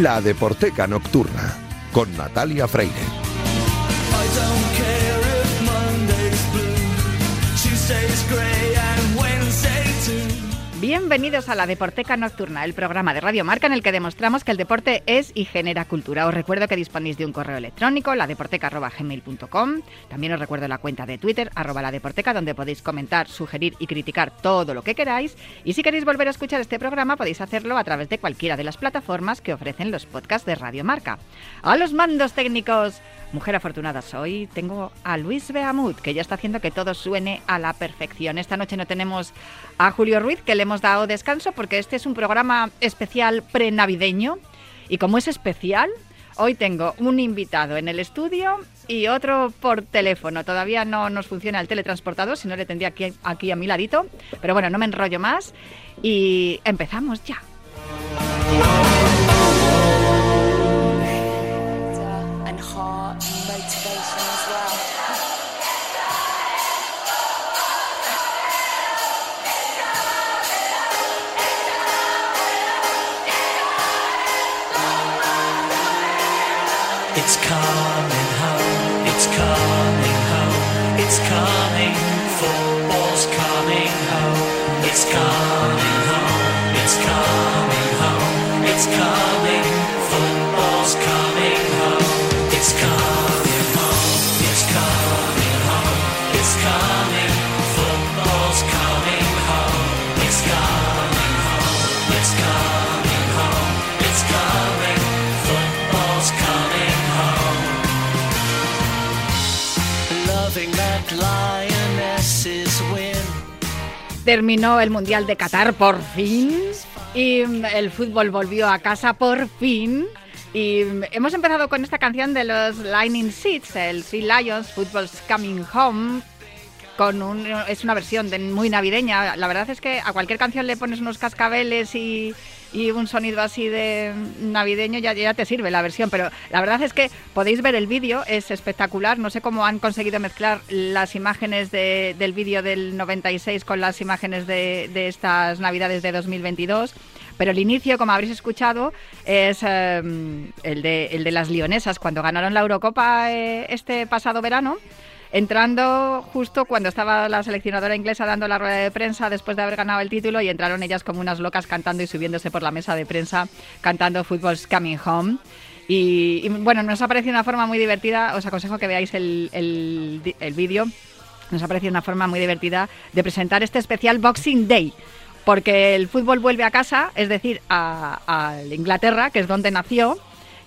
La Deporteca Nocturna con Natalia Freire. Bienvenidos a la Deporteca Nocturna, el programa de Radio Marca en el que demostramos que el deporte es y genera cultura. Os recuerdo que disponéis de un correo electrónico, ladeporteca.gmail.com. También os recuerdo la cuenta de Twitter, arroba donde podéis comentar, sugerir y criticar todo lo que queráis. Y si queréis volver a escuchar este programa, podéis hacerlo a través de cualquiera de las plataformas que ofrecen los podcasts de Radio Marca. A los mandos técnicos, Mujer afortunada soy. Tengo a Luis Beamut, que ya está haciendo que todo suene a la perfección. Esta noche no tenemos a Julio Ruiz, que le hemos dado descanso porque este es un programa especial prenavideño. Y como es especial, hoy tengo un invitado en el estudio y otro por teléfono. Todavía no nos funciona el teletransportador, si no le tendría aquí, aquí a mi ladito. Pero bueno, no me enrollo más y empezamos ya. It's coming home, it's coming home, it's coming, football's coming home, it's coming home, it's coming home, it's coming, Terminó el Mundial de Qatar por fin y el fútbol volvió a casa por fin. Y hemos empezado con esta canción de los Lightning Seeds, el Three Lions, Football's Coming Home. Con un, es una versión muy navideña. La verdad es que a cualquier canción le pones unos cascabeles y, y un sonido así de navideño, ya, ya te sirve la versión. Pero la verdad es que podéis ver el vídeo, es espectacular. No sé cómo han conseguido mezclar las imágenes de- del vídeo del 96 con las imágenes de, de estas navidades de 2022. Pero el inicio, como habréis escuchado, es eh, el, de, el de las lionesas cuando ganaron la Eurocopa eh, este pasado verano entrando justo cuando estaba la seleccionadora inglesa dando la rueda de prensa después de haber ganado el título y entraron ellas como unas locas cantando y subiéndose por la mesa de prensa cantando Football's Coming Home. Y, bueno, nos ha parecido una forma muy divertida, os aconsejo que veáis el, el vídeo, nos ha parecido una forma muy divertida de presentar este especial Boxing Day. Porque el fútbol vuelve a casa, es decir, a, a Inglaterra, que es donde nació.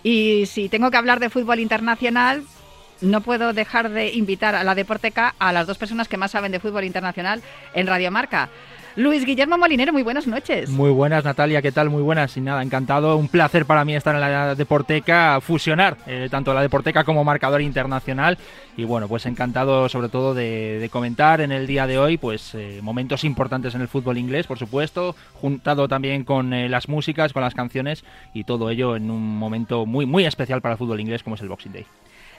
Y si tengo que hablar de fútbol internacional, no puedo dejar de invitar a la Deporteca a las dos personas que más saben de fútbol internacional en Radio Marca. Luis Guillermo Molinero, muy buenas noches. Muy buenas, Natalia, ¿qué tal? Muy buenas. Y nada, encantado. Un placer para mí estar en la Deporteca, fusionar eh, tanto la Deporteca como marcador internacional. Y bueno, pues encantado sobre todo de, comentar en el día de hoy, pues eh, momentos importantes en el fútbol inglés, por supuesto, juntado también con eh, las músicas, con las canciones y todo ello en un momento muy, muy especial para el fútbol inglés como es el Boxing Day.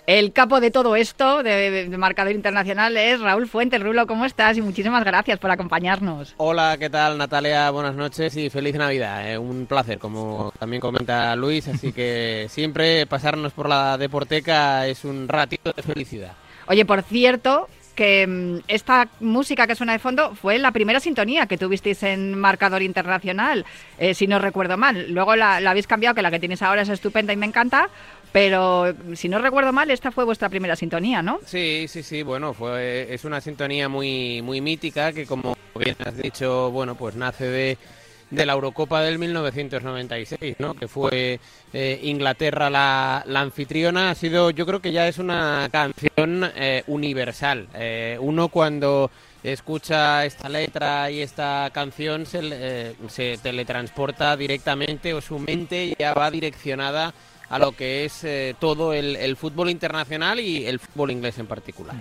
El capo de todo esto, de, de marcador internacional, es Raúl Fuentes. Rulo, ¿cómo estás? Y muchísimas gracias por acompañarnos. Hola, ¿qué tal Natalia? Buenas noches y feliz Navidad. eh, un placer, como también comenta Luis, así que siempre pasarnos por la Deporteca es un ratito de felicidad. Oye, por cierto, que mm, esta música que suena de fondo fue la primera sintonía que tuvisteis en Marcador Internacional, eh, si no recuerdo mal. Luego la, la habéis cambiado, que la que tienes ahora es estupenda y me encanta, pero si no recuerdo mal, esta fue vuestra primera sintonía, ¿no? Sí, sí, sí, bueno, fue, es una sintonía muy, muy mítica que como bien has dicho, bueno, pues nace de, de la Eurocopa del 1996, ¿no? Que fue eh, Inglaterra la, la anfitriona. Ha sido, yo creo que ya es una canción eh, universal. Eh, uno cuando escucha esta letra y esta canción se, se teletransporta directamente o su mente ya va direccionada a lo que es eh, todo el, el fútbol internacional y el fútbol inglés en particular.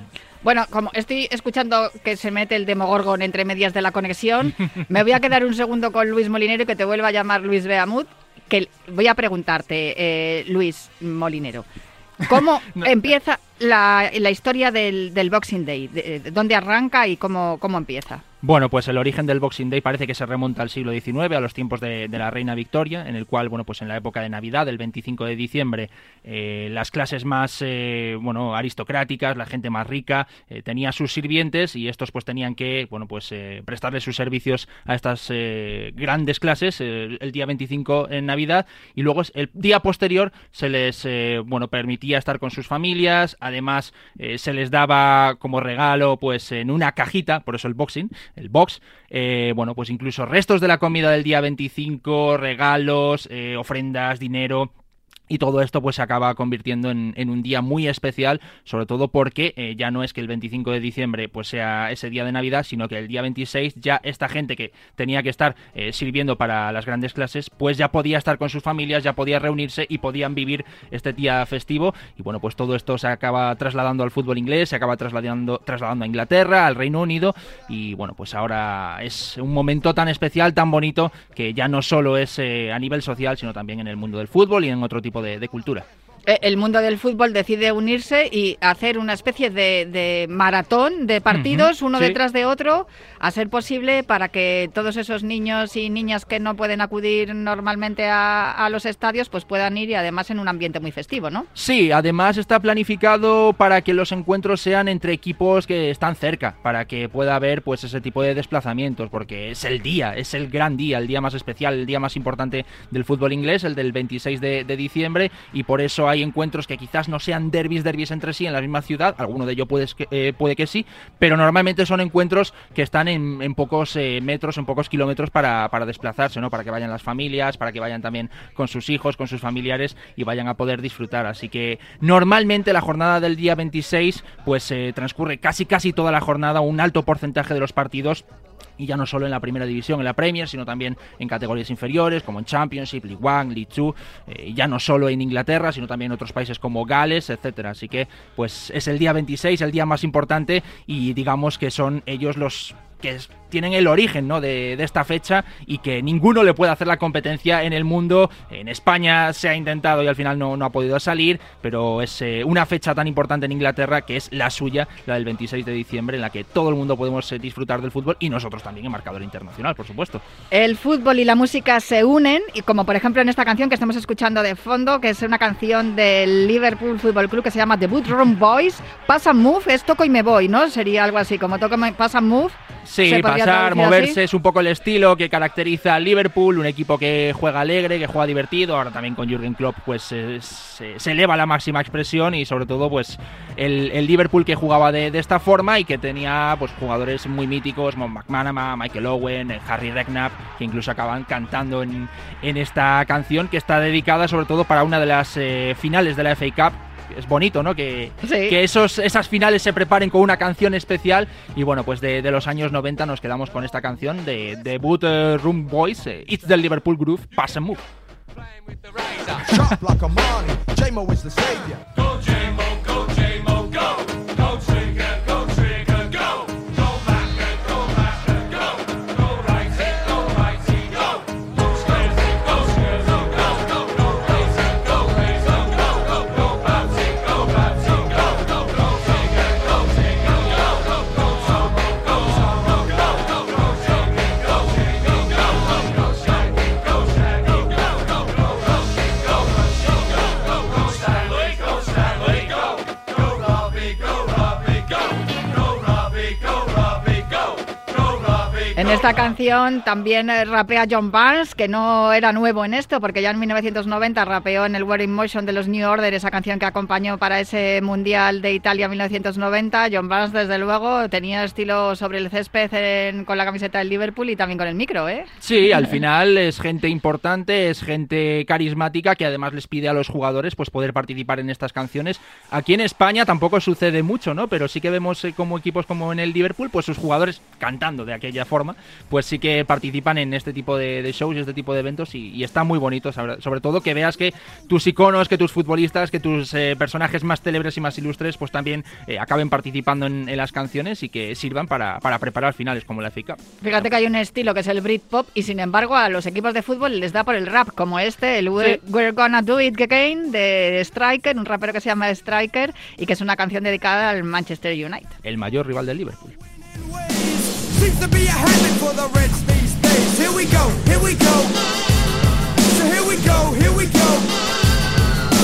Bueno, como estoy escuchando que se mete el Demogorgon entre medias de la conexión, me voy a quedar un segundo con Luis Molinero y que te vuelva a llamar Luis Beamut, que voy a preguntarte, eh, Luis Molinero, ¿cómo empieza la, la historia del, del Boxing Day? De- de ¿Dónde arranca y cómo, cómo empieza? Bueno, pues el origen del Boxing Day parece que se remonta al siglo XIX, a los tiempos de, la reina Victoria, en el cual, bueno, pues en la época de Navidad, el 25 de diciembre, eh, las clases más, eh, bueno, aristocráticas, la gente más rica, eh, tenía sus sirvientes y estos pues tenían que, bueno, pues prestarle sus servicios a estas grandes clases el día 25 en Navidad y luego el día posterior se les, bueno, permitía estar con sus familias, además se les daba como regalo, pues en una cajita, por eso el boxing, el box, eh, bueno, pues incluso restos de la comida del día 25, regalos, eh, ofrendas, dinero. Y todo esto pues se acaba convirtiendo en, en un día muy especial, sobre todo porque eh, ya no es que el 25 de diciembre pues sea ese día de Navidad, sino que el día 26 ya esta gente que tenía que estar eh, sirviendo para las grandes clases, pues ya podía estar con sus familias, ya podía reunirse y podían vivir este día festivo. Y bueno, pues todo esto se acaba trasladando al fútbol inglés, se acaba trasladando, trasladando a Inglaterra, al Reino Unido. Y bueno, pues ahora es un momento tan especial, tan bonito, que ya no solo es eh, a nivel social, sino también en el mundo del fútbol y en otro tipo de, de cultura. Eh, El mundo del fútbol decide unirse y hacer una especie de, de maratón de partidos, uno sí. detrás de otro, a ser posible para que todos esos niños y niñas que no pueden acudir normalmente a, a los estadios, pues puedan ir y además en un ambiente muy festivo, ¿no? Sí, además está planificado para que los encuentros sean entre equipos que están cerca, para que pueda haber pues ese tipo de desplazamientos, porque es el día, es el gran día, el día más especial, el día más importante del fútbol inglés, el del 26 de, de diciembre, y por eso hay encuentros que quizás no sean derbis, derbis entre sí en la misma ciudad, alguno de ellos puede eh, puede que sí, pero normalmente son encuentros que están en, en pocos eh, metros, en pocos kilómetros para, para desplazarse, ¿no? Para que vayan las familias, para que vayan también con sus hijos, con sus familiares y vayan a poder disfrutar. Así que normalmente la jornada del día 26 pues eh, transcurre casi casi toda la jornada, un alto porcentaje de los partidos y ya no solo en la primera división, en la Premier, sino también en categorías inferiores, como en Championship, League One, League Two, eh, ya no solo en Inglaterra, sino también en otros países como Gales, etcétera. Así que, pues es el día 26, el día más importante, y digamos que son ellos los que tienen el origen ¿no? de, esta fecha y que ninguno le puede hacer la competencia en el mundo. En España se ha intentado y al final no, no ha podido salir, pero es eh, una fecha tan importante en Inglaterra que es la suya, la del 26 de diciembre, en la que todo el mundo podemos eh, disfrutar del fútbol y nosotros también en marcador internacional, por supuesto. El fútbol y la música se unen, y como por ejemplo en esta canción que estamos escuchando de fondo, que es una canción del Liverpool Football Club que se llama The Boot Room Boys, Pasa Move es toco y me voy, ¿no? Sería algo así, como toco y pasa Move. Sí, ¿Se podría pasar, moverse así? es un poco el estilo que caracteriza al Liverpool, un equipo que juega alegre, que juega divertido. Ahora también con Jürgen Klopp pues eh, se, se eleva la máxima expresión y sobre todo pues el, el Liverpool que jugaba de, de esta forma y que tenía pues jugadores muy míticos como McManaman, Michael Owen, eh, Harry Redknapp, que incluso acaban cantando en, en esta canción que está dedicada sobre todo para una de las eh, finales de la FA Cup. Es bonito, ¿no? Que, Sí. que esos, esas finales se preparen con una canción especial. Y bueno, pues de, de los años 90 nos quedamos con esta canción de, Boot eh, Room Boys, eh, It's the Liverpool Groove, Pass and Move. Esta canción también eh, rapea John Barnes, que no era nuevo en esto, porque ya en 1990 rapeó en el We're in Motion de los New Order, esa canción que acompañó para ese Mundial de Italia 1990. John Barnes, desde luego, tenía estilo sobre el césped con la camiseta del Liverpool y también con el micro, ¿eh? Sí, al final es gente importante, es gente carismática que además les pide a los jugadores pues poder participar en estas canciones. Aquí en España tampoco sucede mucho, ¿no? Pero sí que vemos eh, como equipos como en el Liverpool, pues sus jugadores cantando de aquella forma, pues sí que participan en este tipo de, de shows y este tipo de eventos y, y está muy bonito, sobre, sobre todo que veas que tus iconos, que tus futbolistas, que tus eh, personajes más célebres y más ilustres, pues también eh, acaben participando en, en las canciones y que sirvan para, para preparar finales como la Cup. Fíjate que hay un estilo que es el Britpop y sin embargo a los equipos de fútbol les da por el rap, como este, el We're, Sí. We're Gonna Do It Again de Striker, un rapero que se llama Striker y que es una canción dedicada al Manchester United. El mayor rival del Liverpool. See Seems to be a habit for the Reds these days. Here we go, here we go. So here we go, here we go.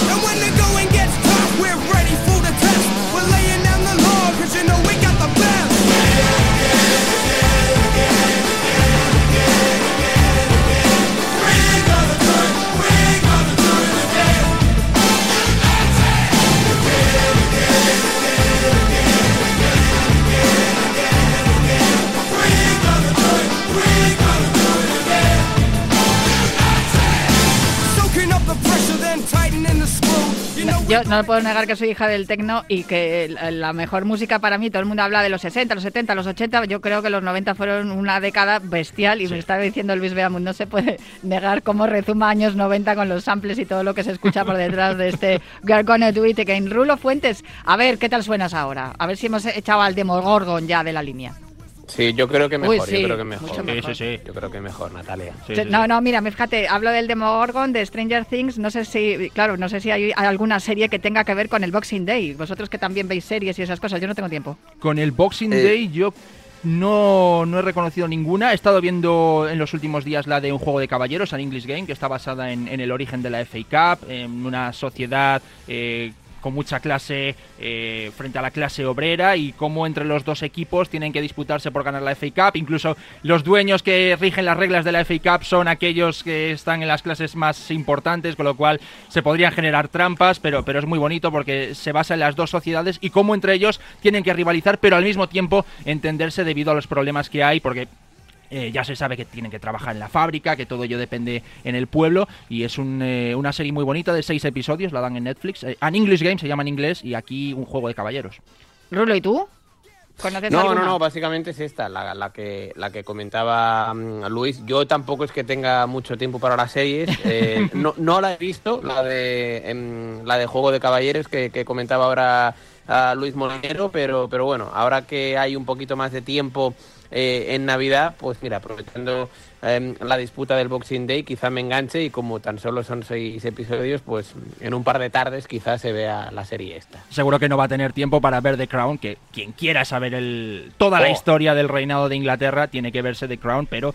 And when the going gets tough, we're ready for the test. We're laying down the law, cause you know we got Yo no puedo negar que soy hija del tecno y que la- mejor música para mí, todo el mundo habla de los 60, los 70, los 80, yo creo que los 90 fueron una década bestial y me estaba diciendo Luis Beamut, no se puede negar cómo rezuma años 90 con los samples y todo lo que se escucha por detrás de este We Are Gonna Do It Again. Rulo Fuentes, a ver, ¿qué tal suenas ahora? A ver si hemos echado al Demogorgon ya de la línea. Sí, yo creo que mejor, Uy, sí, yo creo que mejor. mejor. Sí, sí, sí. Yo creo que mejor, Natalia. Sí, Se- sí, no, sí. no, mira, fíjate, hablo del Demogorgon, de Stranger Things, no sé si, claro, no sé si hay, hay alguna serie que tenga que ver con el Boxing Day. Vosotros que también veis series y esas cosas, yo no tengo tiempo. Con el Boxing Eh. Day yo no, no he reconocido ninguna. He estado viendo en los últimos días la de un juego de caballeros, an English Game, que está basada en, en el origen de la FA Cup, en una sociedad eh, con mucha clase eh, frente a la clase obrera y cómo entre los dos equipos tienen que disputarse por ganar la FA Cup. Incluso los dueños que rigen las reglas de la FA Cup son aquellos que están en las clases más importantes, con lo cual se podrían generar trampas, pero, pero es muy bonito porque se basa en las dos sociedades y cómo entre ellos tienen que rivalizar, pero al mismo tiempo entenderse debido a los problemas que hay, porque eh, ya se sabe que tienen que trabajar en la fábrica, que todo ello depende en el pueblo y es un, eh, una serie muy bonita de seis episodios, la dan en Netflix. Eh, An English Game se llama en inglés y aquí un juego de caballeros. Rulo, ¿y tú? ¿Conoces No, alguna? no, no, básicamente es esta, la, la que, la que comentaba mm, Luis. Yo tampoco es que tenga mucho tiempo para las series. eh, no, no la he visto, la de, em, la de Juego de Caballeros que, que comentaba ahora a Luis Molinero, pero, pero bueno, ahora que hay un poquito más de tiempo eh, en Navidad, pues mira, aprovechando em, la disputa del Boxing Day, quizá me enganche y como tan solo son seis episodios, pues en un par de tardes quizás se vea la serie esta. Seguro que no va a tener tiempo para ver The Crown, que quien quiera saber el, toda la Oh. historia del reinado de Inglaterra tiene que verse The Crown, pero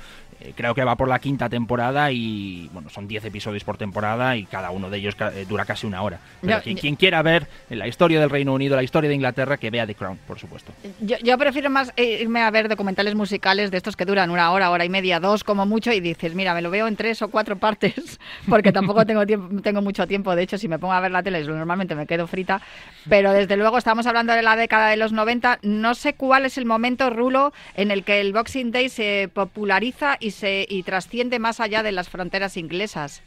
creo que va por la quinta temporada y bueno, son 10 episodios por temporada y cada uno de ellos eh, dura casi una hora. Pero Ya- quien, ya- quien quiera ver la historia del Reino Unido, la historia de Inglaterra, que vea The Crown, por supuesto. Yo, yo prefiero más eh, irme a ver documentales musicales de estos que duran una hora, hora y media, dos como mucho, y dices, mira, me lo veo en tres o cuatro partes, porque tampoco tengo tiempo, tengo mucho tiempo. De hecho, si me pongo a ver la tele, normalmente me quedo frita. Pero desde luego estamos hablando de la década de los 90. No sé cuál es el momento, Rulo, en el que el Boxing Day se populariza y y trasciende más allá de las fronteras inglesas.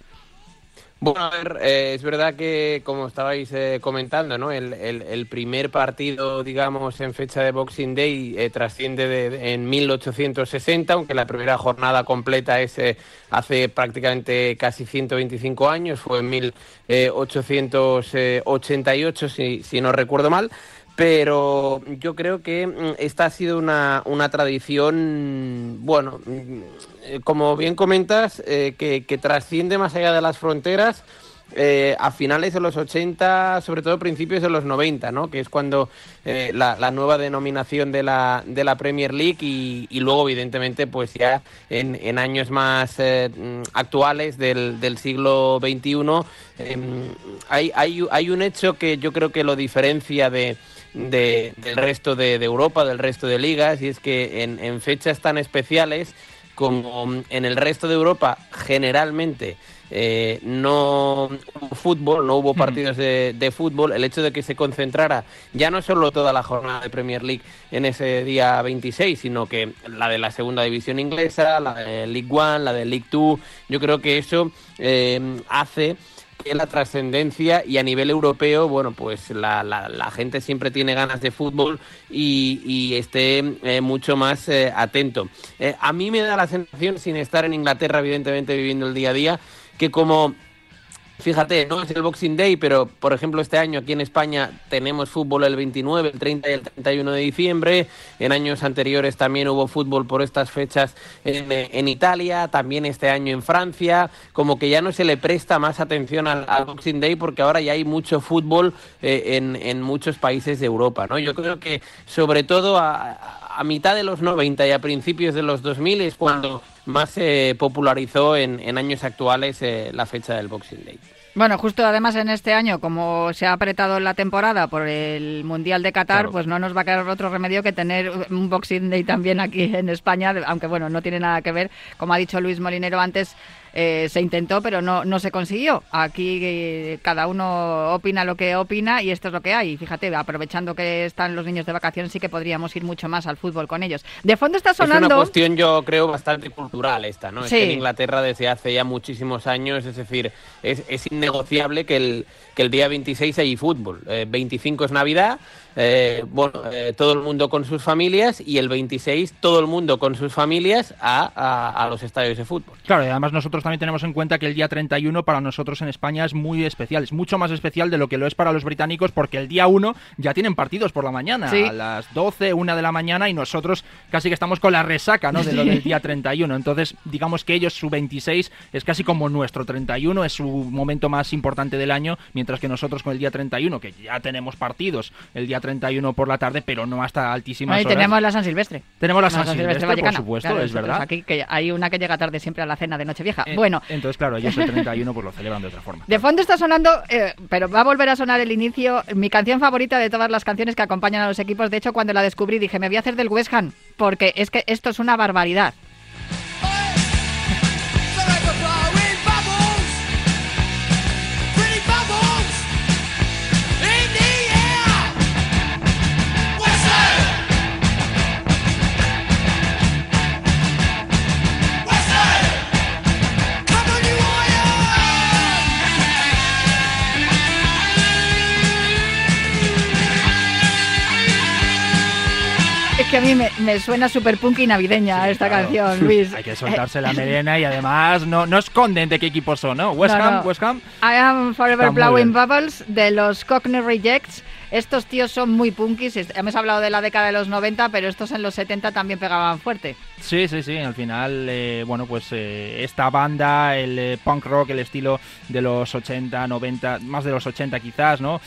Bueno, a ver, eh, es verdad que, como estabais eh, comentando, ¿no? El, primer partido, digamos, en fecha de Boxing Day eh, trasciende de- de- en 1860, aunque la primera jornada completa es hace prácticamente casi 125 años, fue en 1888, si, si no recuerdo mal. Pero yo creo que mm, esta ha sido una, una tradición, bueno, mm, como bien comentas, eh, que, que trasciende más allá de las fronteras. eh, a finales de los 80, sobre todo principios de los 90, ¿no? que es cuando eh, la, nueva denominación de la, de la Premier League y, y luego, evidentemente, pues ya en, en años más mm, actuales del, del siglo XXI, eh, hay, hay, hay un hecho que yo creo que lo diferencia de, de- del resto de, de Europa, del resto de ligas, y es que en, en fechas tan especiales como en el resto de Europa generalmente eh, no hubo fútbol, no hubo partidos de, de fútbol, el hecho de que se concentrara ya no solo toda la jornada de Premier League en ese día 26, sino que la de la segunda división inglesa, la de League One, la de League Two, yo creo que eso eh, hace que la trascendencia y a nivel europeo, bueno, pues la, la- la gente siempre tiene ganas de fútbol y, y esté eh, mucho más eh, atento. Eh, a mí me da la sensación, sin estar en Inglaterra, evidentemente viviendo el día a día, que como Fíjate, no es el Boxing Day, pero por ejemplo este año aquí en España tenemos fútbol el 29, el 30 y el 31 de diciembre. En años anteriores también hubo fútbol por estas fechas en, eh, en Italia, también este año en Francia. Como que ya no se le presta más atención al, Boxing Day porque ahora ya hay mucho fútbol eh, en, muchos países de Europa. ¿no? Yo creo que sobre todo a- a mitad de los 90 y a principios de los 2000 es cuando más se popularizó en, en años actuales eh, la fecha del Boxing Day. Bueno, justo además en este año, como se ha apretado la temporada por el Mundial de Qatar, Claro. pues no nos va a quedar otro remedio que tener un Boxing Day también aquí en España, aunque bueno, no tiene nada que ver, como ha dicho Luis Molinero antes, eh, se intentó, pero no, no se consiguió. Aquí eh, cada uno opina lo que opina y esto es lo que hay. Fíjate, aprovechando que están los niños de vacaciones, sí que podríamos ir mucho más al fútbol con ellos. De fondo está Es una sonando... cuestión, yo creo, bastante cultural esta, ¿no? Es que en Inglaterra desde hace ya muchísimos años, es decir, es, es innegociable que el, que el día 26 hay fútbol. Eh, 25 es Navidad, eh, bueno, eh, todo el mundo con sus familias y el 26 todo el mundo con sus familias a, a- a los estadios de fútbol. Claro, y además nosotros también tenemos en cuenta que el día 31 para nosotros en España es muy especial, es mucho más especial de lo que lo es para los británicos porque el día 1 ya tienen partidos por la mañana, Sí. a las 12, 1 de la mañana y nosotros casi que estamos con la resaca ¿no? de lo del día 31. Entonces, digamos que ellos su 26 es casi como nuestro 31, es su momento más importante del año, mientras que nosotros con el día 31, que ya tenemos partidos el día 31 por la tarde, pero no hasta altísimas Ahí horas. tenemos la San Silvestre. Tenemos la La San Silvestre, por vallecana. supuesto, Claro, es verdad. Aquí que hay una que llega tarde siempre a la cena de Nochevieja. Eh, bueno, Entonces, claro, ellos el 31 pues lo celebran de otra forma. de fondo está sonando, eh, pero va a volver a sonar el inicio, mi canción favorita de todas las canciones que acompañan a los equipos. De hecho, cuando la descubrí dije, me voy a hacer del West Ham, porque es que esto es una barbaridad. Mí me, me suena súper punk y navideña Sí, esta claro. canción, Luis. Hay que soltarse la melena y además no, no esconden de qué equipo son, ¿no? West No, Ham, no. West Ham. I am Forever Blowing. Bubbles de los Cockney Rejects. Estos tíos son muy punkis. Hemos hablado de la década de los 90, pero estos en los 70 también pegaban fuerte. Sí, sí, sí. Al final, eh, bueno, pues eh, esta banda, el eh, punk rock, el estilo de los 80, 90, más de los 80 quizás, ¿no?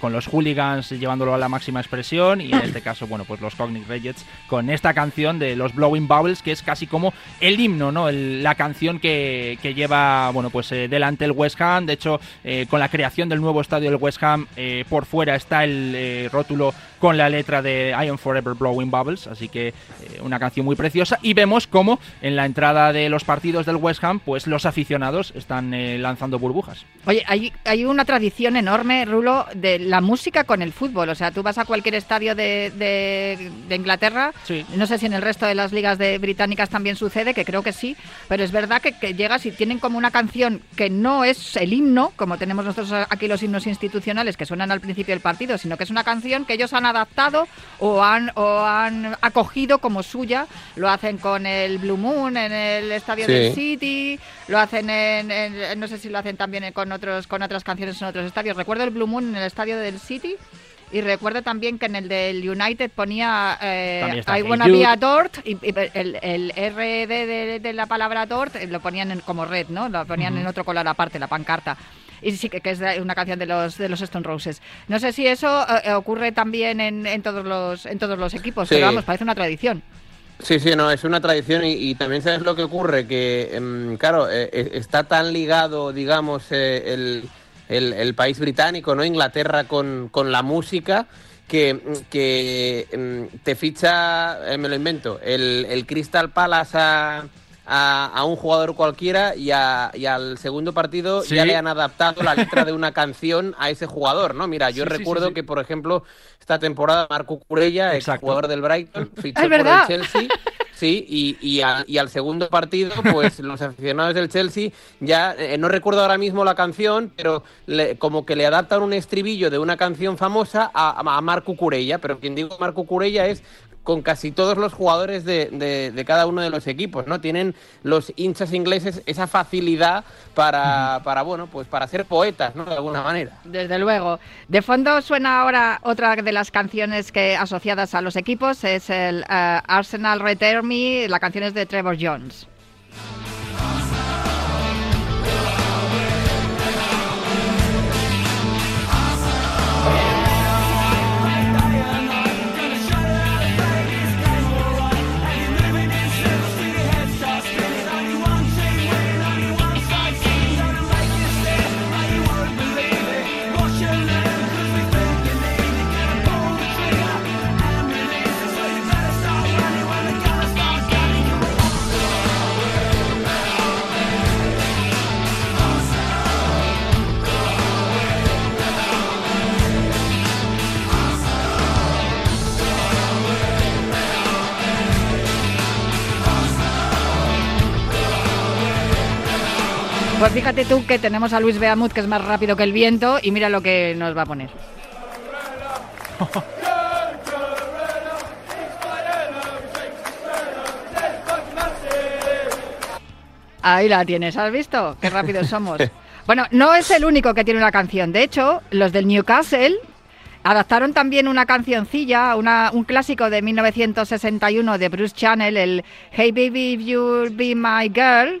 Con los hooligans llevándolo a la máxima expresión y en este caso, bueno, pues los Cognitive Rejects con esta canción de los Blowing Bubbles, que es casi como el himno, ¿no? El- la canción que, que lleva, bueno, pues delante el West Ham. De hecho, con la creación del nuevo estadio del West Ham, por fuera está el eh, rótulo con la letra de I am forever blowing bubbles, así que eh, una canción muy preciosa y vemos cómo en la entrada de los partidos del West Ham, pues los aficionados están eh, lanzando burbujas. Oye, hay, hay una tradición enorme, Rulo, de la música con el fútbol. O sea, tú vas a cualquier estadio de, de- de Inglaterra, Sí. no sé si en el resto de las ligas de británicas también sucede, que creo que sí, pero es verdad que, que llegas y tienen como una canción que no es el himno, como tenemos nosotros aquí los himnos institucionales que suenan al principio del partido, sino que es una canción que ellos han adaptado o han, o han acogido como suya. Lo hacen con el Blue Moon en el estadio Sí. del City, lo hacen en, en- no sé si lo hacen también con otros con otras canciones en otros estadios. Recuerdo el Blue Moon en el estadio del City. Y recuerdo también que en el del United ponía eh, I wanna be a Dort y, y el, el R de, de- de la palabra Dort eh, lo ponían en- como red, ¿no? Lo ponían en otro color aparte, la pancarta. Y sí que, que es una canción de los de los Stone Roses. No sé si eso eh, eh, ocurre también en, en todos los en todos los equipos, Sí. pero vamos, parece una tradición. Sí, sí, no, es una tradición y, y también sabes lo que ocurre, que em, claro, eh, está tan ligado, digamos, eh, el, el- el país británico, ¿no? Inglaterra con, con la música, que, que em, te ficha, me lo invento, el, el Crystal Palace a, a- a un jugador cualquiera y, a- y al segundo partido Sí. ya le han adaptado la letra de una canción a ese jugador, ¿no? Mira, yo Sí, sí, sí, recuerdo sí. que, por ejemplo, esta temporada Marco Curella, ex Exacto. jugador del Brighton, fichó Es por el verdad. Chelsea. Sí, y, y, a- y al segundo partido, pues los aficionados del Chelsea ya, eh, no recuerdo ahora mismo la canción, pero le- como que le adaptan un estribillo de una canción famosa a, a Marco Curella, pero quien digo Marco Curella es con casi todos los jugadores de, de- de cada uno de los equipos, ¿no? Tienen los hinchas ingleses esa facilidad para, para, bueno, pues para ser poetas, ¿no? De alguna manera. Desde luego. De fondo suena ahora otra de las canciones que asociadas a los equipos, es el eh, Arsenal Return Me, la canción es de Trevor Jones. Pues fíjate tú que tenemos a Luis Beamut, que es más rápido que el viento, y mira lo que nos va a poner. Ahí la tienes, ¿has visto? Qué rápidos somos. Bueno, no es el único que tiene una canción. De hecho, los del Newcastle adaptaron también una cancioncilla, una- un clásico de 1961 de Bruce Channel, el Hey Baby, If You'll Be My Girl,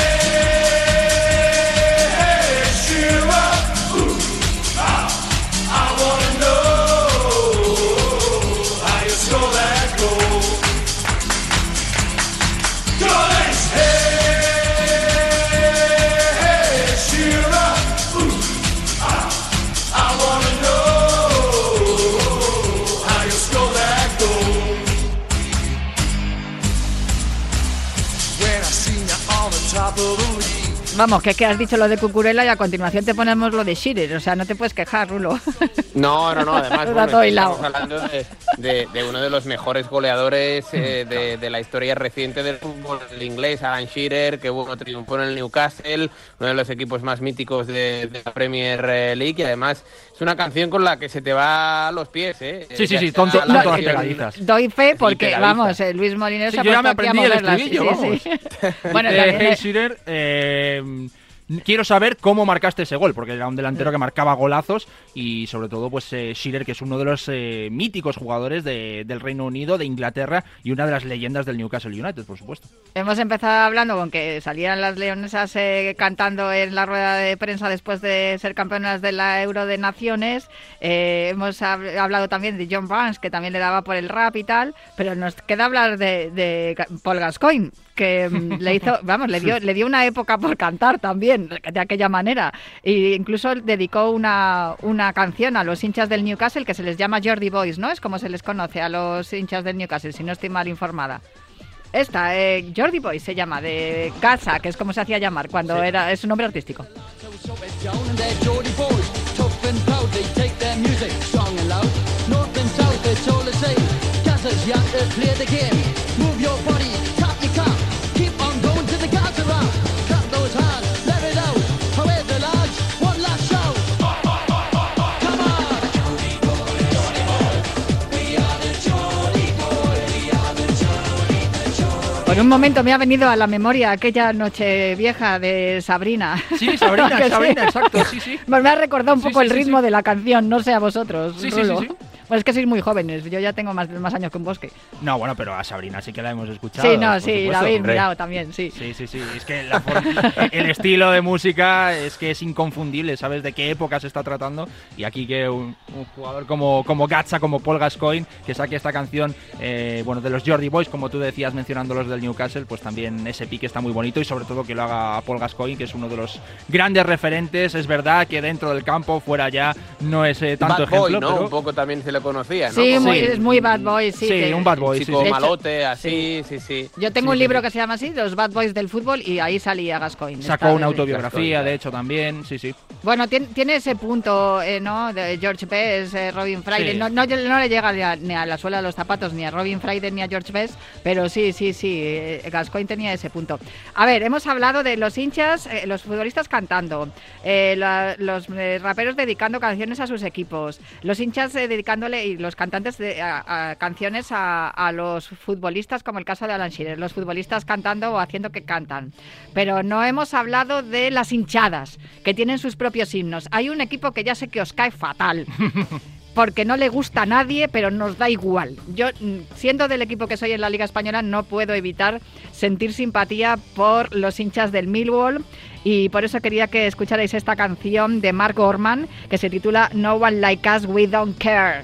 Vamos, que es que has dicho lo de Cucurella y a continuación te ponemos lo de Sheeter, o sea, no te puedes quejar, Rulo. No, no, no, además bueno, estamos hablando de, de- de uno de los mejores goleadores eh, de, de la historia reciente del fútbol inglés, Alan Shearer, que bueno, triunfó en el Newcastle, uno de los equipos más míticos de, de la Premier eh, League y además es una canción con la que se te va a los pies, ¿eh? Sí, sí, sí, tonto- la tonto las pegadizas. Doy fe porque, vamos, eh, Luis Molinero Sí, se ha yo ya me puesto aquí a aprendí el moverlas. estribillo, Sí, sí. bueno, Eh, también, Hey Shearer, eh, quiero saber cómo marcaste ese gol, porque era un delantero que marcaba golazos y sobre todo pues eh, Shearer, que es uno de los eh, míticos jugadores de- del Reino Unido, de Inglaterra y una de las leyendas del Newcastle United, por supuesto. Hemos empezado hablando con que salían las leonesas eh, cantando en la rueda de prensa después de ser campeonas de la Euro de Naciones. Eh, hemos hab- hablado también de John Barnes, que también le daba por el rap y tal. Pero nos queda hablar de, de Paul Gascoigne, que mm, le hizo, vamos, le dio, le dio una época por cantar también, de aquella manera. E incluso dedicó una, una canción a los hinchas del Newcastle que se les llama Jordi Boys, ¿no? Es como se les conoce a los hinchas del Newcastle, si no estoy mal informada. Esta, eh, Jordi Boy se llama, de Casa, que es como se hacía llamar cuando era, es un nombre artístico. Por un momento me ha venido a la memoria aquella noche vieja de Sabrina. Sí, Sabrina, sí. Sabrina, exacto, sí, sí. Pues me ha recordado un Sí, poco sí, el ritmo de la canción, no sé a vosotros. Sí, sí, Rulo. sí, sí. Pues es que sois muy jóvenes, yo ya tengo más, más años que un bosque. No, bueno, pero a Sabrina sí que la hemos escuchado. Sí, no, por sí, supuesto. la habéis mirado también, sí. Sí, sí, sí. Es que la el estilo de música es que es inconfundible. Sabes de qué época se está tratando. Y aquí que un, un jugador como, como Gatza, como Paul Gascoigne, que saque esta canción, eh, bueno, de los Jordi Boys, como tú decías mencionando los del Newcastle, pues también ese pique está muy bonito y sobre todo que lo haga Paul Gascoigne, que es uno de los grandes referentes. Es verdad que dentro del campo, fuera ya, no es eh, tanto Bad Boy, ejemplo, ¿no? pero Un poco también se le conocía, ¿no? Sí, Como muy- Sí. es muy bad boy, sí. Sí, que- un bad boy, un sí, chico sí. Hecho, malote, así, sí, sí. Yo tengo Sí, un sí, libro sí. que se llama así, Los Bad Boys del Fútbol, y ahí salía Gascoigne. Sacó una autobiografía, Gascoigne. de hecho, también. Sí, sí. Bueno, tiene, tiene ese punto, eh, ¿no? De George Best, eh, Robin Friday. Sí. No, no, no le llega ni a, ni a la suela de los zapatos, ni a Robin Friday, ni a George Best, pero sí, sí, sí, eh, Gascoigne tenía ese punto. A ver, hemos hablado de los hinchas, eh, los futbolistas cantando, eh, la- los eh, raperos dedicando canciones a sus equipos, los hinchas eh, y los cantantes de, a, a canciones a, a los futbolistas, como el caso de Alan Shearer, los futbolistas cantando o haciendo que cantan. Pero no hemos hablado de las hinchadas, que tienen sus propios himnos. Hay un equipo que ya sé que os cae fatal. Porque no le gusta a nadie, pero nos da igual. Yo, mm, siendo del equipo que soy en la Liga Española, no puedo evitar sentir simpatía por los hinchas del Millwall y por eso quería que escucharais esta canción de Mark Orman que se titula No One Like Us, We Don't Care.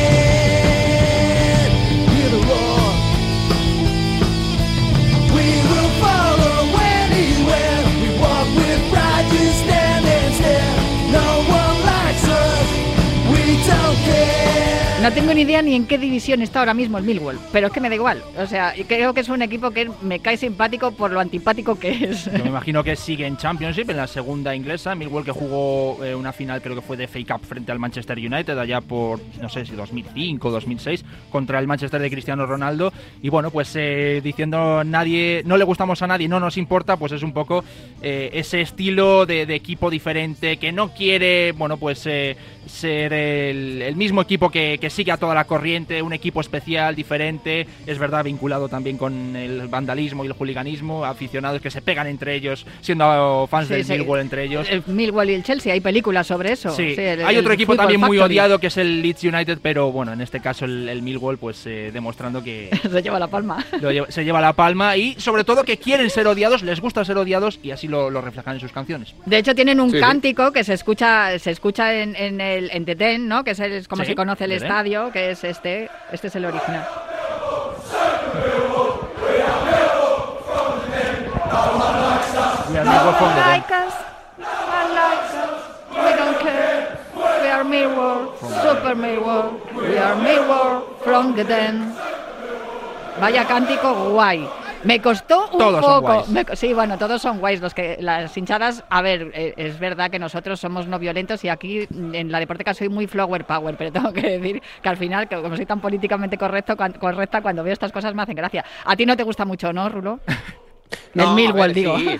No tengo ni idea ni en qué división está ahora mismo el Millwall, pero es que me da igual. O sea, creo que es un equipo que me cae simpático por lo antipático que es. Yo me imagino que sigue en Championship, en la segunda inglesa. Millwall que jugó eh, una final, creo que fue de FA Cup frente al Manchester United, allá por, no sé si 2005 o 2006, contra el Manchester de Cristiano Ronaldo. Y bueno, pues eh, diciendo nadie, no le gustamos a nadie, no nos importa, pues es un poco eh, ese estilo de, equipo diferente que no quiere, bueno, pues ser el, mismo equipo que sigue a toda la corriente, un equipo especial, diferente, es verdad, vinculado también con el vandalismo y el hooliganismo, aficionados que se pegan entre ellos, siendo fans Sí, del sí. Millwall entre ellos. El Millwall y el Chelsea, hay películas sobre eso. Sí, el- hay otro equipo también muy odiado que es el Leeds United, pero bueno, en este caso el, el Millwall, pues eh, demostrando que Se lleva la palma. lo lleva- se lleva la palma y sobre todo que quieren ser odiados, les gusta ser odiados y así lo, lo reflejan en sus canciones. De hecho, tienen un Sí, sí. cántico que se escucha, se escucha en, en el en The Den, ¿no? Que es el- como Sí, se conoce el The Que es este. Este es el original. We are Millwall from the Den. Like us, unlike us, we don't care. We are Millwall, Super. We are from the Den. Vaya cántico guay. Me costó un Todos son poco. guays. me co- sí, bueno, todos son guays. Los que las hinchadas. A ver, eh, es verdad que nosotros somos no violentos y aquí mm, en la Deporteca soy muy flower power, pero tengo que decir que al final, que como soy tan políticamente correcto, correcta, cuando veo estas cosas me hacen gracia. A ti no te gusta mucho, ¿no, Rulo? No, el Millwall, ver, digo. sí.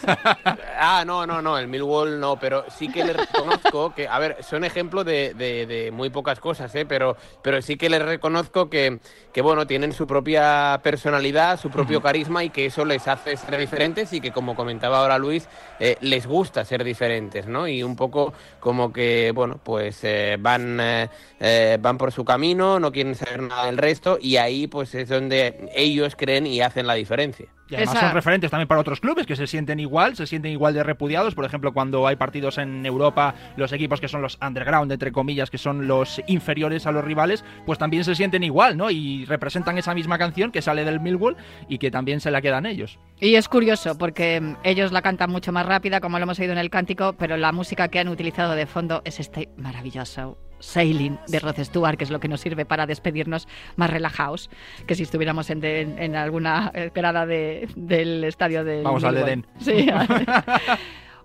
Ah, no, no, no, el Millwall no, pero sí que le reconozco que, a ver, son ejemplo de, de- de muy pocas cosas, ¿eh? pero, pero sí que les reconozco que, que, bueno, tienen su propia personalidad, su propio carisma y que eso les hace ser diferentes y que, como comentaba ahora Luis, eh, les gusta ser diferentes, ¿no? Y un poco como que, bueno, pues eh, van, eh, van por su camino, no quieren saber nada del resto y ahí pues es donde ellos creen y hacen la diferencia. Y además Esa- son referentes también para otros clubes que se sienten igual, se sienten igual de repudiados. Por ejemplo, cuando hay partidos en Europa, los equipos que son los underground, entre comillas, que son los inferiores a los rivales, pues también se sienten igual, ¿no? Y representan esa misma canción que sale del Millwall y que también se la quedan ellos. Y es curioso porque mm, ellos la cantan mucho más rápida, como lo hemos oído en el cántico, pero la música que han utilizado de fondo es este maravilloso Sailing de Rod Stewart, que es lo que nos sirve para despedirnos más relajados que si estuviéramos en, de- en alguna grada de- del estadio de. Vamos al Edén. Sí.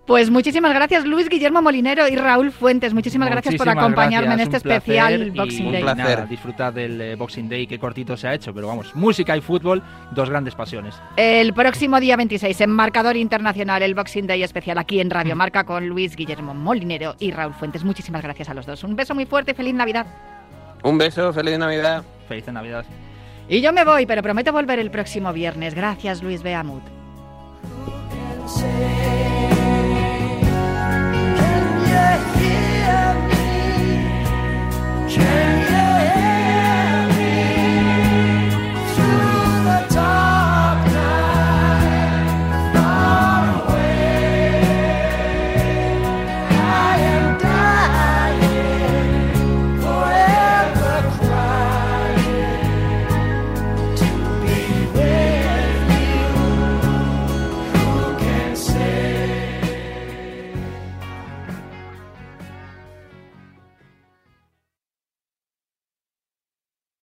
Pues muchísimas gracias Luis Guillermo Molinero y Raúl Fuentes. Muchísimas, gracias por acompañarme en este especial Boxing Day. Un placer. nada, disfrutad del eh, Boxing Day, que cortito se ha hecho, pero vamos, música y fútbol, dos grandes pasiones. El próximo día 26 en Marcador Internacional, el Boxing Day especial aquí en Radio Marca con Luis Guillermo Molinero y Raúl Fuentes. Muchísimas gracias a los dos. Un beso muy fuerte y feliz Navidad. Un beso, feliz Navidad. Feliz Navidad. Y yo me voy, pero prometo volver el próximo viernes. Gracias, Luis Beamut.